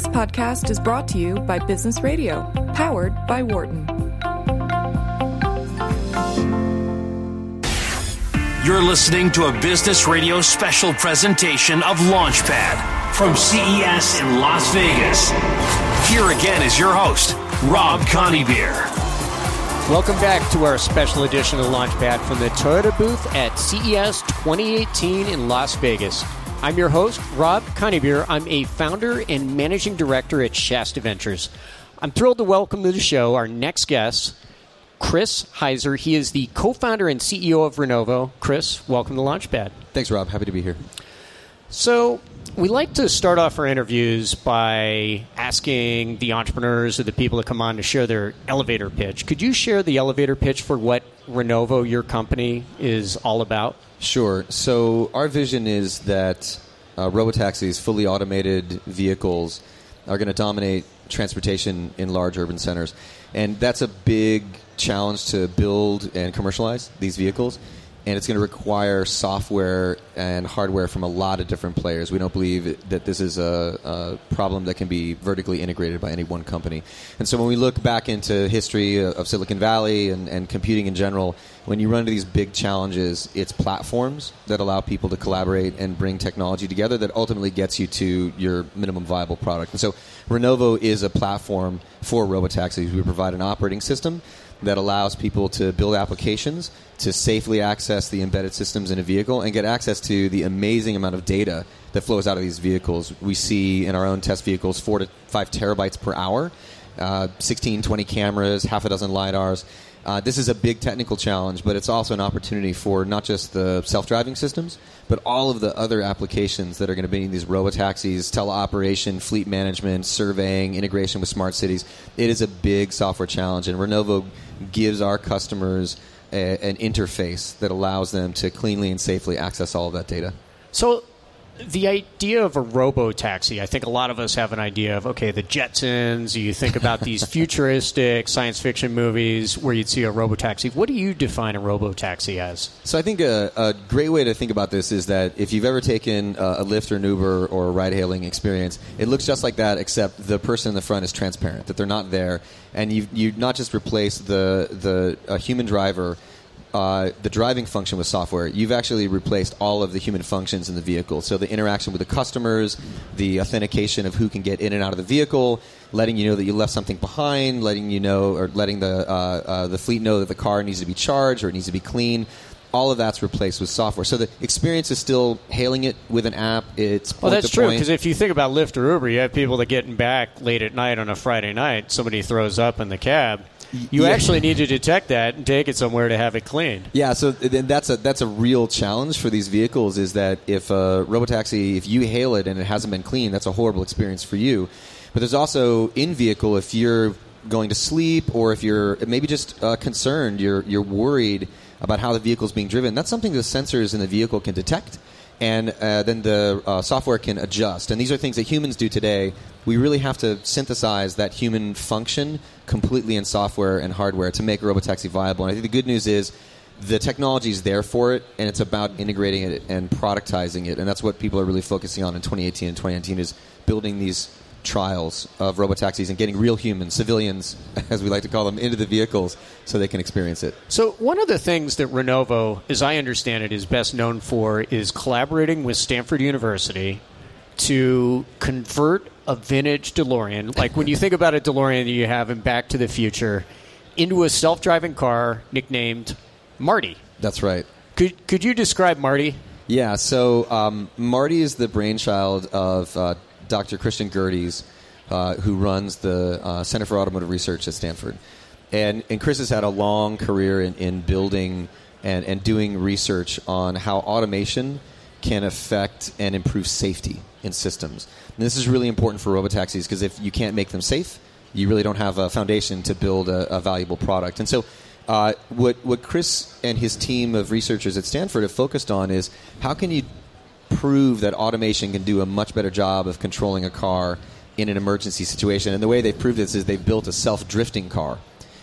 This podcast is brought to you by Business Radio, powered by Wharton. You're listening to a Business Radio special presentation of Launchpad from CES in Las Vegas. Here again is your host, Rob Coneybeer. Welcome back to our special edition of Launchpad from the Toyota booth at CES 2018 in Las Vegas. I'm your host, Rob Coneybeer. I'm a founder and managing director at Shasta Ventures. I'm thrilled to welcome to the show our next guest, Chris Heiser. He is the co founder and CEO of Renovo. Chris, welcome to Launchpad. Thanks, Rob. Happy to be here. So, we like to start off our interviews by asking the entrepreneurs or the people that come on to share their elevator pitch. Could you share the elevator pitch for what Renovo, your company, is all about? Sure. So, our vision is that uh, robotaxis, fully automated vehicles, are going to dominate transportation in large urban centers. And that's a big challenge to build and commercialize these vehicles. And it's going to require software and hardware from a lot of different players. We don't believe that this is a, a problem that can be vertically integrated by any one company. And so when we look back into history of Silicon Valley and, and computing in general, when you run into these big challenges, it's platforms that allow people to collaborate and bring technology together that ultimately gets you to your minimum viable product. And so Renovo is a platform for robotaxis. We provide an operating system that allows people to build applications to safely access the embedded systems in a vehicle and get access to the amazing amount of data that flows out of these vehicles. We see in our own test vehicles four to five terabytes per hour, uh, 16, 20 cameras, half a dozen LiDARs. Uh, this is a big technical challenge, but it's also an opportunity for not just the self-driving systems, but all of the other applications that are going to be in these robotaxis, teleoperation, fleet management, surveying, integration with smart cities. It is a big software challenge, and Renovo gives our customers a, an interface that allows them to cleanly and safely access all of that data. So, the idea of a robo taxi, I think a lot of us have an idea of okay, the Jetsons. You think about these futuristic science fiction movies where you'd see a robo taxi. What do you define a robo taxi as? So I think a, a, great way to think about this is that if you've ever taken a, a Lyft or an Uber or a ride-hailing experience, it looks just like that, except the person in the front is transparent, that they're not there, and you you not just replace the the a human driver uh, the driving function with software, you've actually replaced all of the human functions in the vehicle. So the interaction with the customers, the authentication of who can get in and out of the vehicle, letting you know that you left something behind, letting you know or letting the uh, uh, the fleet know that the car needs to be charged or it needs to be clean. All of that's replaced with software. So the experience is still hailing it with an app. It's well, that's true because if you think about Lyft or Uber, you have people that getting back late at night on a Friday night. Somebody throws up in the cab. You Yeah. actually need to detect that and take it somewhere to have it cleaned. Yeah, so then that's a that's a real challenge for these vehicles. Is that if a robotaxi, if you hail it and it hasn't been cleaned, that's a horrible experience for you. But there's also in vehicle if you're going to sleep or if you're maybe just uh, concerned, you're you're worried about how the vehicle's being driven. That's something the sensors in the vehicle can detect. And uh, then the uh, software can adjust. And these are things that humans do today. We really have to synthesize that human function completely in software and hardware to make a robotaxi viable. And I think the good news is the technology is there for it, and it's about integrating it and productizing it. And that's what people are really focusing on in 2018 and 2019 is building these trials of robotaxis and getting real humans, civilians, as we like to call them, into the vehicles so they can experience it. So, one of the things that Renovo, as I understand it, is best known for is collaborating with Stanford University to convert a vintage DeLorean, like when you think about a DeLorean that you have in Back to the Future, into a self driving car nicknamed Marty. That's right. Could, could you describe Marty? Yeah, so um, Marty is the brainchild of uh, Dr. Christian Gerdes, uh, who runs the uh, Center for Automotive Research at Stanford. And, and Chris has had a long career in, in building and, and doing research on how automation can affect and improve safety in systems. And this is really important for robotaxis because if you can't make them safe, you really don't have a foundation to build a, a valuable product. And so uh, what, what Chris and his team of researchers at Stanford have focused on is how can you prove that automation can do a much better job of controlling a car in an emergency situation. And the way they've proved this is they've built a self-drifting car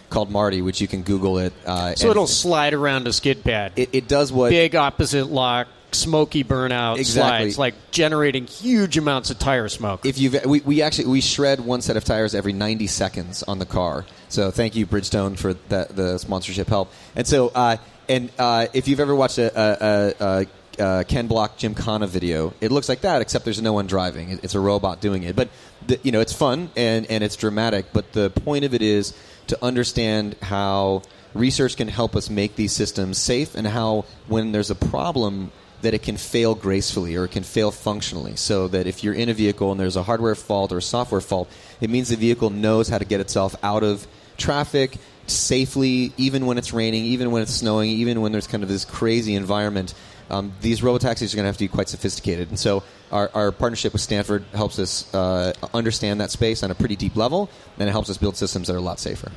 called Marty, which you can Google it. Uh, So it'll slide around a skid pad. it, it does what Big opposite lock smoky burnout Exactly. slides, like generating huge amounts of tire smoke. if you've we, we actually we shred one set of tires every 90 seconds on the car so thank you bridgestone for that the sponsorship help and so uh, and uh, if you've ever watched a, a, a, a ken block Gymkhana video. It looks like that except there's no one driving. It- it's a robot doing it. But the, you know it's fun and, and it's dramatic but the point of it is to understand how research can help us make these systems safe and how when there's a problem that it can fail gracefully or it can fail functionally. So that if you're in a vehicle and there's a hardware fault or a software fault it means the vehicle knows how to get itself out of traffic safely even when it's raining even when it's snowing even when there's kind of this crazy environment um, these robotaxis are going to have to be quite sophisticated and so our, our partnership with stanford helps us uh, understand that space on a pretty deep level and it helps us build systems that are a lot safer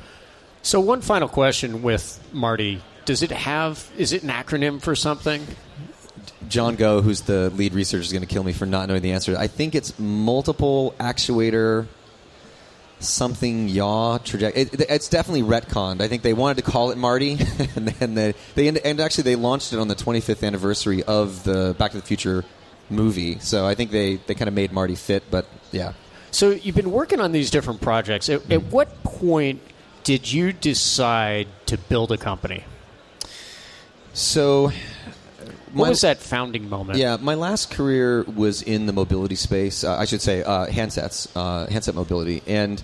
so, one final question with Marty: Does it have? Is it an acronym for something? Jon Goh, who's the lead researcher, is going to kill me for not knowing the answer. I think it's multiple actuator something yaw trajectory. It, it's definitely retconned. I think they wanted to call it Marty, and then they, they and actually they launched it on the 25th anniversary of the Back to the Future movie. So I think they, they kind of made Marty fit. But yeah, So, you've been working on these different projects. At, at what point did you decide to build a company? so. What my- was that founding moment? Yeah, my last career was in the mobility space. Uh, I should say uh, handsets, uh, handset mobility, and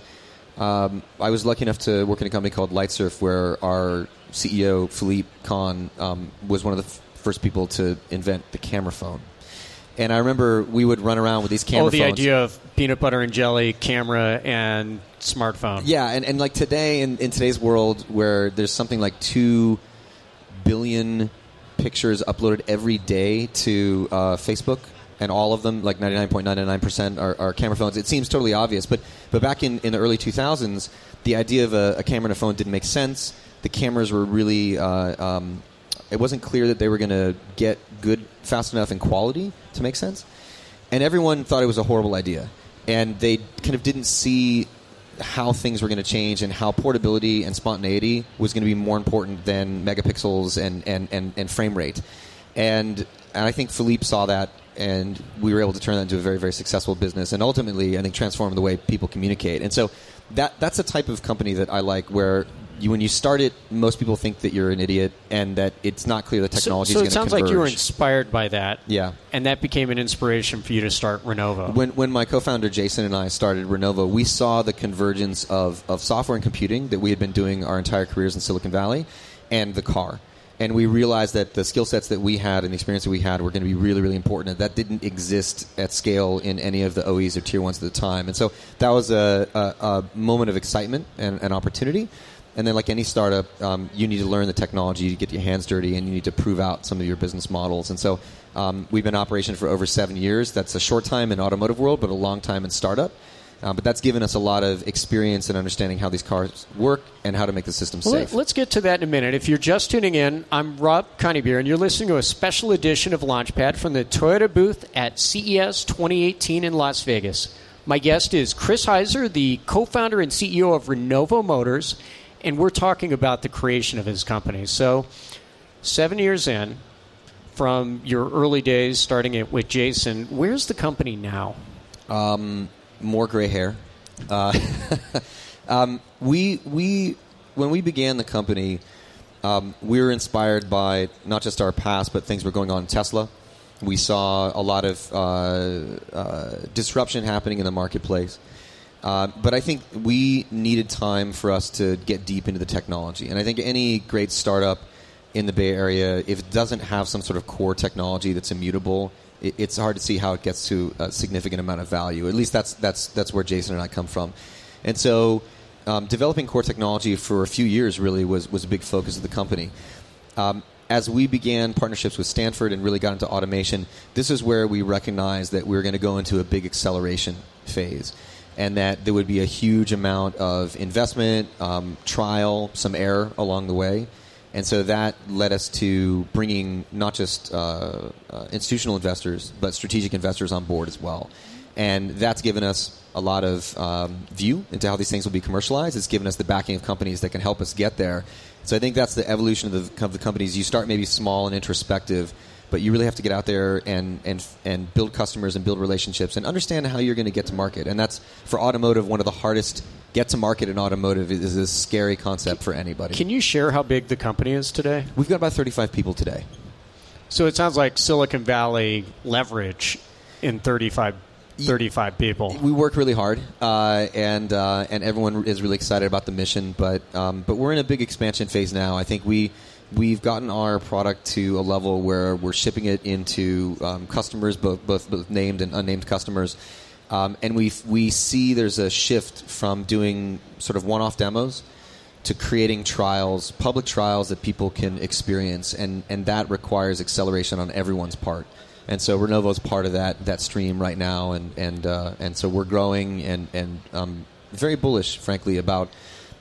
um, I was lucky enough to work in a company called Lightsurf, where our CEO Philippe Kahn um, was one of the f- first people to invent the camera phone. And I remember we would run around with these camera Oh, the phones. idea of peanut butter and jelly, camera, and smartphone. Yeah, and, and like today in, in today's world where there's something like two billion pictures uploaded every day to uh, Facebook, and all of them, like 99.99%, are, are camera phones. It seems totally obvious, but but back in, in the early 2000s, the idea of a, a camera and a phone didn't make sense. The cameras were really uh, um, it wasn't clear that they were going to get good fast enough in quality to make sense and everyone thought it was a horrible idea and they kind of didn't see how things were going to change and how portability and spontaneity was going to be more important than megapixels and, and, and, and frame rate. And, and i think philippe saw that and we were able to turn that into a very very successful business and ultimately i think transform the way people communicate. And so that, that's a type of company that i like where you, when you start it, most people think that you're an idiot and that it's not clear the technology so is it going to sounds converge. like you were inspired by that. Yeah. And that became an inspiration for you to start Renovo. When, when my co-founder Jason and I started Renovo, we saw the convergence of, of software and computing that we had been doing our entire careers in Silicon Valley and the car. And we realized that the skill sets that we had and the experience that we had were going to be really, really important. And that didn't exist at scale in any of the OEs or tier ones at the time. And so that was a, a, a moment of excitement and, and opportunity. And then, like any startup, um, you need to learn the technology, to get your hands dirty, and you need to prove out some of your business models. And so, um, we've been in operation for over seven years. That's a short time in automotive world, but a long time in startup. Uh, but that's given us a lot of experience in understanding how these cars work and how to make the system Well, safe. Let's get to that in a minute. If you're just tuning in, I'm Rob Coneybeer, and you're listening to a special edition of Launchpad from the Toyota booth at CES 2018 in Las Vegas. My guest is Chris Heiser, the co founder and CEO of Renovo Motors, and we're talking about the creation of his company. So, seven years in from your early days, starting it with Jason, where's the company now? more gray hair. Uh, um, we we when we began the company, um, we were inspired by not just our past, but things were going on in Tesla. We saw a lot of uh, uh, disruption happening in the marketplace. Uh, but I think we needed time for us to get deep into the technology. And I think any great startup in the Bay Area, if it doesn't have some sort of core technology that's immutable, it, it's hard to see how it gets to a significant amount of value. At least that's that's that's where Jason and I come from. And so, um, developing core technology for a few years really was was a big focus of the company. Um, as we began partnerships with Stanford and really got into automation, this is where we recognized that we were going to go into a big acceleration phase, and that there would be a huge amount of investment, um, trial, some error along the way. And so that led us to bringing not just uh, uh, institutional investors, but strategic investors on board as well. And that's given us a lot of um, view into how these things will be commercialized. It's given us the backing of companies that can help us get there. So I think that's the evolution of the, of the companies. You start maybe small and introspective, but you really have to get out there and and and build customers and build relationships and understand how you're going to get to market. And that's for automotive one of the hardest get to market in automotive is a scary concept for anybody. Can you share how big the company is today? We've got about 35 people today. So it sounds like Silicon Valley leverage in 35, 35 people. We work really hard, uh, and uh, and everyone is really excited about the mission. But um, but we're in a big expansion phase now. I think we we've gotten our product to a level where we're shipping it into um, customers, both, both both named and unnamed customers. Um, and we we see there's a shift from doing sort of one-off demos to creating trials, public trials that people can experience, and, and that requires acceleration on everyone's part. And so Renovo's part of that that stream right now, and and uh, and so we're growing and and um, very bullish, frankly, about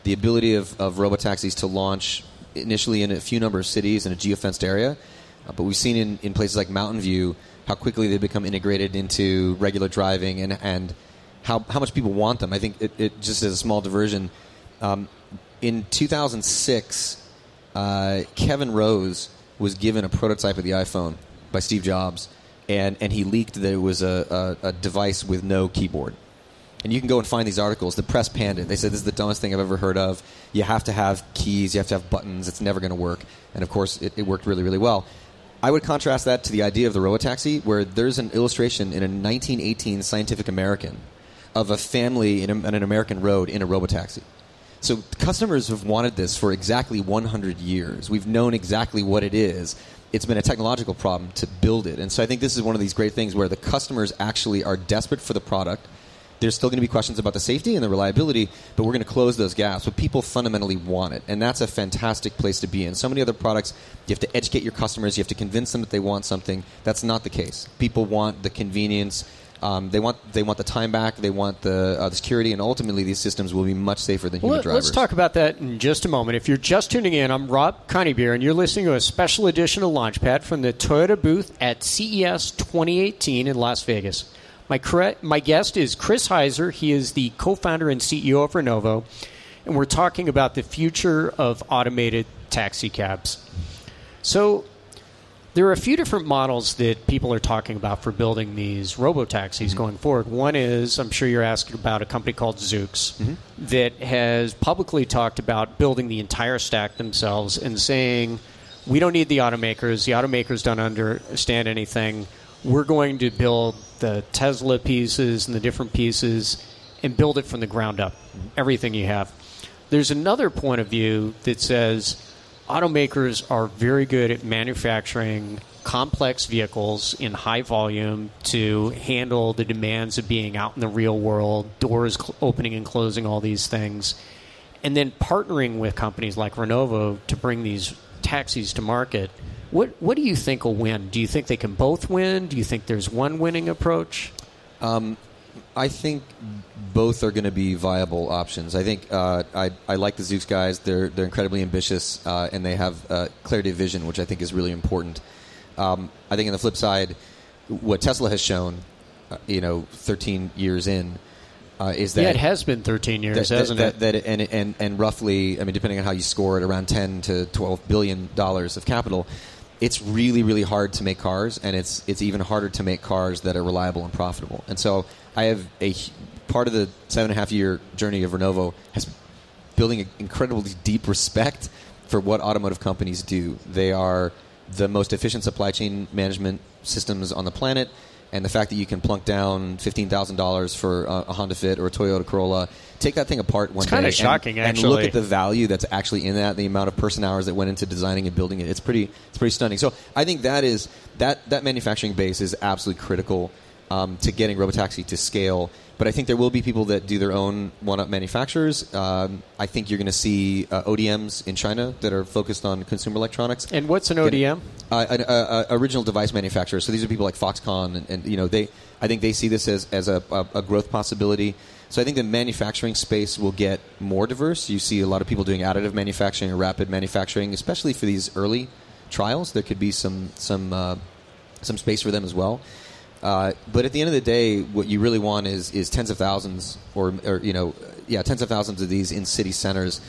the ability of, of robotaxis to launch initially in a few number of cities in a geofenced area, uh, but we've seen in, in places like Mountain View how quickly they become integrated into regular driving and and how how much people want them. I think it, it just as a small diversion. Um, in 2006, uh, Kevin Rose was given a prototype of the iPhone by Steve Jobs, and, and he leaked that it was a, a, a device with no keyboard. And you can go and find these articles. The press panned it. They said this is the dumbest thing I've ever heard of. You have to have keys. You have to have buttons. It's never going to work. And of course, it, it worked really, really well. I would contrast that to the idea of the robotaxi, where there's an illustration in a 1918 Scientific American of a family in, a, an American road in a robotaxi. So customers have wanted this for exactly 100 years. We've known exactly what it is. It's been a technological problem to build it. And so I think this is one of these great things where the customers actually are desperate for the product. There's still going to be questions about the safety and the reliability, but we're going to close those gaps. But people fundamentally want it, and that's a fantastic place to be in. So many other products, you have to educate your customers, you have to convince them that they want something. That's not the case. People want the convenience, um, they want they want the time back. They want the, uh, the security, and ultimately, these systems will be much safer than human well, drivers. Let's talk about that in just a moment. If you're just tuning in, I'm Rob Coneybeer, and you're listening to a special edition of Launchpad from the Toyota booth at CES 2018 in Las Vegas. My cre- my guest is Chris Heiser. He is the co-founder and CEO of Renovo, and we're talking about the future of automated taxi cabs. So there are a few different models that people are talking about for building these robo taxis mm-hmm. going forward. One is, I'm sure you're asking about a company called Zoox mm-hmm. that has publicly talked about building the entire stack themselves and saying, we don't need the automakers. The automakers don't understand anything. We're going to build the Tesla pieces and the different pieces and build it from the ground up, everything you have. There's another point of view that says, automakers are very good at manufacturing complex vehicles in high volume to handle the demands of being out in the real world, doors cl- opening and closing, all these things, and then partnering with companies like Renovo to bring these taxis to market. What what do you think will win? Do you think they can both win? Do you think there's one winning approach? Um, I think both are going to be viable options. I think uh, I, I like the Zoox guys. They're they're incredibly ambitious uh, and they have uh, clarity of vision, which I think is really important. Um, I think on the flip side, what Tesla has shown, uh, you know, 13 years in, uh, is that yeah, it has been 13 years, that, hasn't that, it? That, that and, and and roughly, I mean, depending on how you score it, around 10 to 12 billion dollars of capital it's really really hard to make cars and it's it's even harder to make cars that are reliable and profitable. And so i have a part of the seven and a half year journey of renovo has building an incredibly deep respect for what automotive companies do. They are the most efficient supply chain management systems on the planet and the fact that you can plunk down fifteen thousand dollars for a Honda Fit or a Toyota Corolla, take that thing apart one it's day, kind of shocking, and, actually. and look at the value that's actually in that, the amount of person hours that went into designing and building it. It's pretty, it's pretty stunning. So I think that is that that manufacturing base is absolutely critical um, to getting Robotaxi to scale but I think there will be people that do their own one-up manufacturers. Um, I think you're going to see uh, ODMs in China that are focused on consumer electronics. And what's an ODM? Uh, an uh, original device manufacturer. So these are people like Foxconn, and, and, you know they. I think they see this as, as a, a, a growth possibility. So I think the manufacturing space will get more diverse. You see a lot of people doing additive manufacturing or rapid manufacturing, especially for these early trials. There could be some some uh, some space for them as well. Uh, but at the end of the day, what you really want is is tens of thousands, or, or you know, yeah, tens of thousands of these in city centers.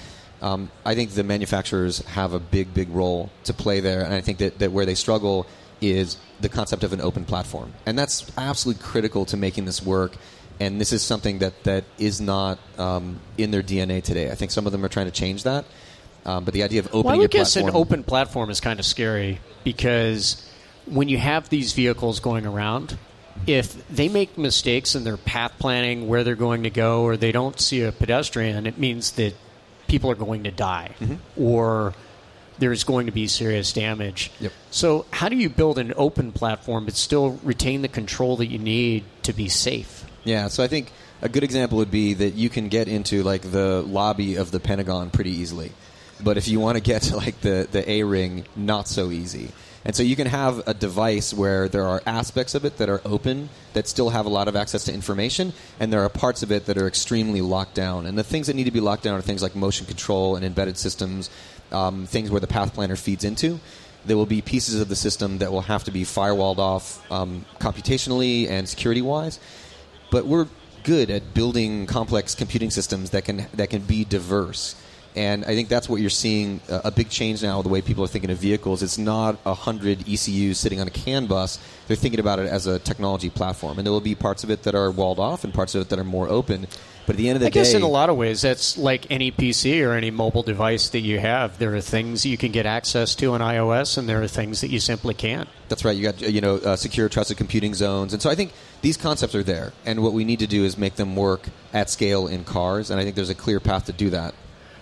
Um, I think the manufacturers have a big, big role to play there, and I think that, that where they struggle is the concept of an open platform, and that's absolutely critical to making this work. And this is something that that is not um, in their DNA today. I think some of them are trying to change that. Um, but the idea of opening well, I would guess platform, an open platform is kind of scary because when you have these vehicles going around, if they make mistakes in their path planning, where they're going to go, or they don't see a pedestrian, it means that people are going to die Mm-hmm. or there's going to be serious damage. Yep. So, how do you build an open platform but still retain the control that you need to be safe? Yeah, so I think a good example would be that you can get into like the lobby of the Pentagon pretty easily, but if you want to get to like the the A ring, not so easy. And so you can have a device where there are aspects of it that are open that still have a lot of access to information, and there are parts of it that are extremely locked down. And the things that need to be locked down are things like motion control and embedded systems, um, things where the path planner feeds into there will be pieces of the system that will have to be firewalled off um, computationally and security wise. But we're good at building complex computing systems that can that can be diverse. And I think that's what you're seeing uh, a big change now. The way people are thinking of vehicles, it's not a hundred ECUs sitting on a CAN bus. They're thinking about it as a technology platform, and there will be parts of it that are walled off and parts of it that are more open. But at the end of the I day, I guess in a lot of ways, that's like any PC or any mobile device that you have. There are things you can get access to on iOS, and there are things that you simply can't. That's right. You got you know uh, secure, trusted computing zones, and so I think these concepts are there. And what we need to do is make them work at scale in cars, and I think there's a clear path to do that.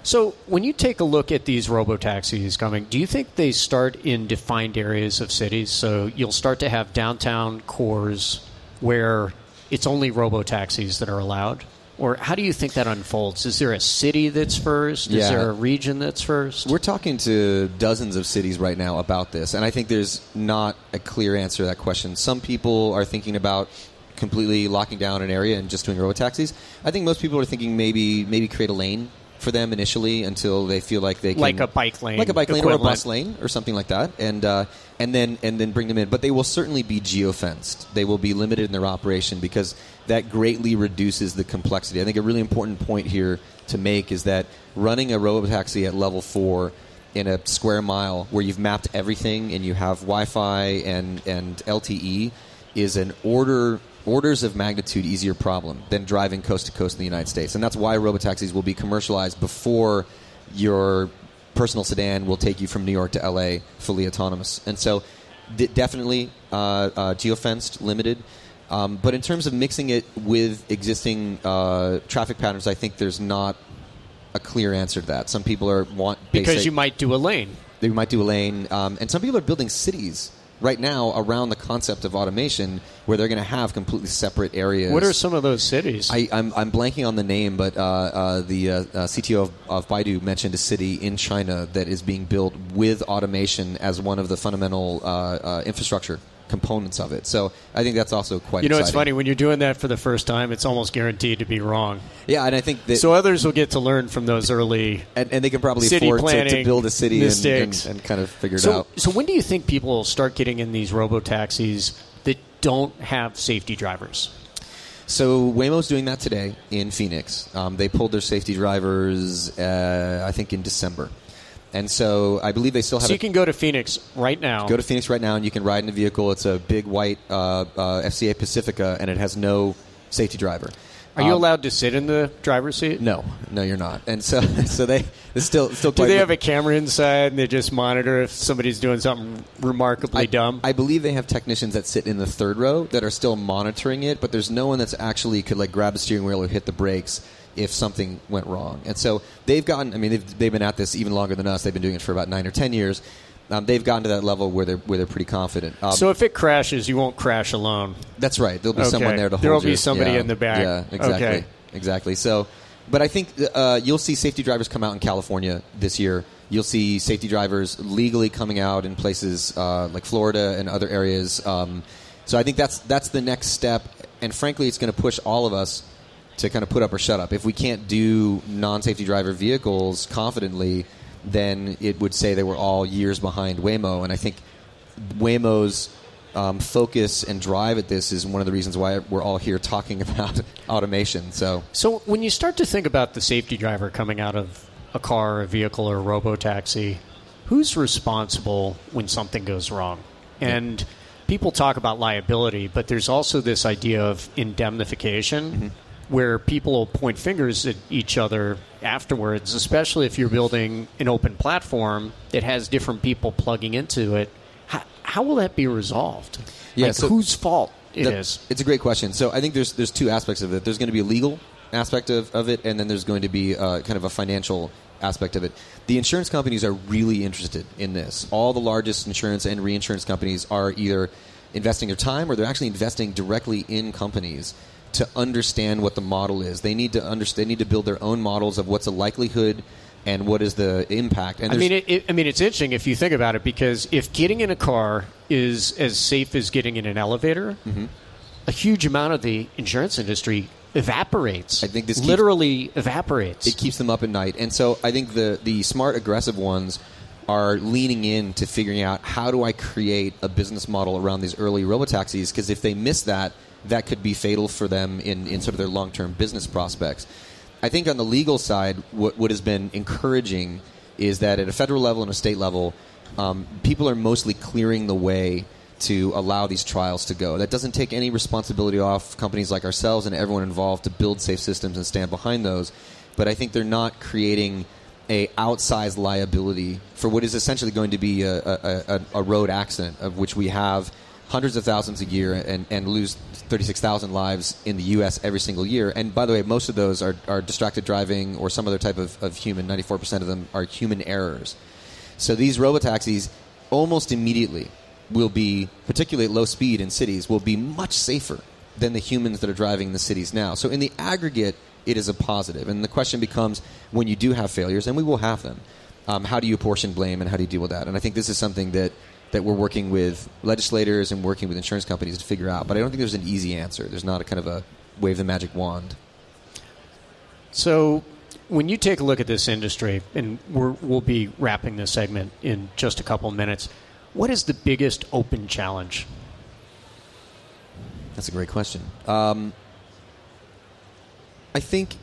So, when you take a look at these robo taxis coming, do you think they start in defined areas of cities? So, you'll start to have downtown cores where it's only robo taxis that are allowed? Or how do you think that unfolds? Is there a city that's first? Is Yeah. there a region that's first? We're talking to dozens of cities right now about this, and I think there's not a clear answer to that question. Some people are thinking about completely locking down an area and just doing robo taxis. I think most people are thinking maybe maybe create a lane for them initially until they feel like they can Like a bike lane like a bike lane or a bus lane or something like that, and uh, and then and then bring them in. But they will certainly be geofenced. They will be limited in their operation because that greatly reduces the complexity. I think a really important point here to make is that running a robotaxi at level four in a square mile where you've mapped everything and you have Wi-Fi and and LTE is an order orders of magnitude easier problem than driving coast to coast in the United States, and that's why robotaxis will be commercialized before your personal sedan will take you from New York to LA fully autonomous. And so, d- definitely uh, uh, geofenced, limited. Um, but in terms of mixing it with existing uh, traffic patterns, I think there's not a clear answer to that. Some people are want because basic- you might do a lane. they might do a lane, um, and some people are building cities right now around the concept of automation, where they're going to have completely separate areas. What are some of those cities? I, I'm, I'm blanking on the name, but uh, uh, the uh, uh, CTO of, of Baidu mentioned a city in China that is being built with automation as one of the fundamental uh, uh, infrastructure components of it. So I think that's also quite. you know, it's funny when you're doing that for the first time. It's almost guaranteed to be wrong. Yeah, and I think that So others will get to learn from those early. and, and they can probably afford to, to build a city and, and, and kind of figure it So, out. so when do you think people will start getting in these robo taxis that don't have safety drivers? So Waymo's doing that today in Phoenix. Um, they pulled their safety drivers, uh, I think, in December, and so I believe they still have. So a- you can go to Phoenix right now. go to Phoenix right now, and you can ride in a vehicle. It's a big white uh, uh, FCA Pacifica, and it has no safety driver. Are you Um, allowed to sit in the driver's seat? No, no, you're not. And so, so they it's still still. Do they have a camera inside and they just monitor if somebody's doing something remarkably I, dumb? I believe they have technicians that sit in the third row that are still monitoring it, but there's no one that's actually could like grab the steering wheel or hit the brakes if something went wrong. And so they've gotten. I mean, they've, they've been at this even longer than us. They've been doing it for about nine or ten years. Um, they've gotten to that level where they're where they're pretty confident. Um, so if it crashes, you won't crash alone. that's right. There'll be Okay. someone there to hold. You. There'll be somebody Yeah. in the back. Yeah, exactly, Okay. exactly. So, but I think uh, you'll see safety drivers come out in California this year. You'll see safety drivers legally coming out in places uh, like Florida and other areas. Um, so I think that's that's the next step, and frankly, it's going to push all of us to kind of put up or shut up. If we can't do non-safety driver vehicles confidently, then it would say they were all years behind Waymo. And I think Waymo's um, focus and drive at this is one of the reasons why we're all here talking about automation. So So when you start to think about the safety driver coming out of a car, a vehicle, or a robo taxi, who's responsible when something goes wrong? And people talk about liability, but there's also this idea of indemnification. Mm-hmm. Where people will point fingers at each other afterwards, especially if you're building an open platform that has different people plugging into it. How, how will that be resolved? Yeah, like, so- whose fault it That- is? It's a great question. So I think there's there's two aspects of it. There's going to be a legal aspect of, of it, and then there's going to be uh, kind of a financial aspect of it. The insurance companies are really interested in this. All the largest insurance and reinsurance companies are either investing their time or they're actually investing directly in companies to understand what the model is. They need to understand. They need to build their own models of what's the likelihood and what is the impact. And I mean, it, it, I mean, it's interesting if you think about it because if getting in a car is as safe as getting in an elevator, Mm-hmm. a huge amount of the insurance industry evaporates. I think this keeps- literally evaporates. it keeps them up at night. And so I think the the smart, aggressive ones are leaning in to figuring out how do I create a business model around these early robotaxis because if they miss that, that could be fatal for them in, in sort of their long term business prospects. I think on the legal side, what, what has been encouraging is that at a federal level and a state level, um, people are mostly clearing the way to allow these trials to go. That doesn't take any responsibility off companies like ourselves and everyone involved to build safe systems and stand behind those. But I think they're not creating a outsized liability for what is essentially going to be a, a, a, a road accident, of which we have hundreds of thousands a year and, and lose 36,000 lives in the U.S. every single year. And by the way, most of those are, are distracted driving or some other type of, of human. 94% of them are human errors. So these robotaxis almost immediately will be, particularly at low speed in cities, will be much safer than the humans that are driving the cities now. So in the aggregate, it is a positive. And the question becomes, when you do have failures, and we will have them, um, how do you apportion blame and how do you deal with that? And I think this is something that, that we're working with legislators and working with insurance companies to figure out. But I don't think there's an easy answer. There's not a kind of a wave the magic wand. So, when you take a look at this industry, and we're, we'll be wrapping this segment in just a couple of minutes, what is the biggest open challenge? That's a great question. Um, I think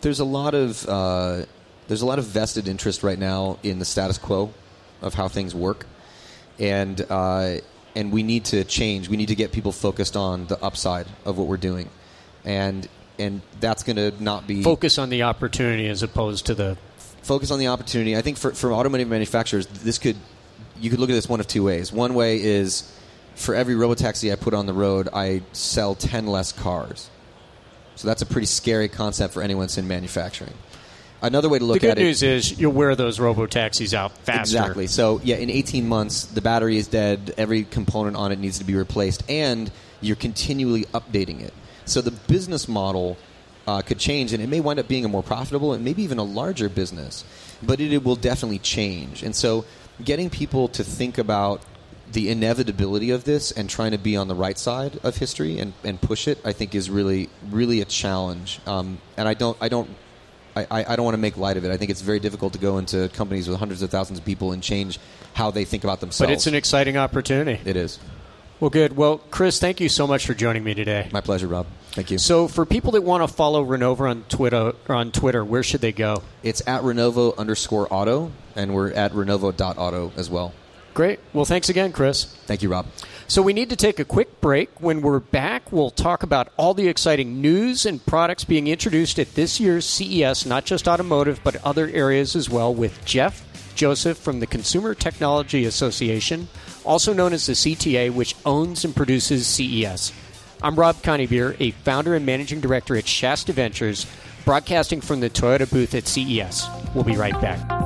there's a lot of uh, there's a lot of vested interest right now in the status quo of how things work, and uh, and we need to change. We need to get people focused on the upside of what we're doing, and and that's going to not be Focus on the opportunity as opposed to the. focus on the opportunity. I think for, for automotive manufacturers, this could you could look at this one of two ways. One way is for every robotaxi I put on the road, I sell ten less cars. So that's a pretty scary concept for anyone that's in manufacturing. Another way to look at it. the good news is you'll wear those robo taxis out faster. Exactly. So yeah, in 18 months, the battery is dead. Every component on it needs to be replaced, and you're continually updating it. So the business model uh, could change, and it may wind up being a more profitable and maybe even a larger business. But it, it will definitely change. And so, getting people to think about the inevitability of this and trying to be on the right side of history and, and push it, I think, is really really a challenge. Um, and I don't I don't I, I don't want to make light of it. I think it's very difficult to go into companies with hundreds of thousands of people and change how they think about themselves. But it's an exciting opportunity. it is. Well, good. Well, Chris, thank you so much for joining me today. My pleasure, Rob. Thank you. So, for people that want to follow Renovo on Twitter, on Twitter, where should they go? It's at Renovo underscore auto, and we're at Renovo.auto as well. Great. Well, thanks again, Chris. Thank you, Rob. So we need to take a quick break. When we're back, we'll talk about all the exciting news and products being introduced at this year's CES, not just automotive, but other areas as well, with Jeff Joseph from the Consumer Technology Association, also known as the CTA, which owns and produces CES. I'm Rob Coneybeer, a founder and managing director at Shasta Ventures, broadcasting from the Toyota booth at CES. We'll be right back.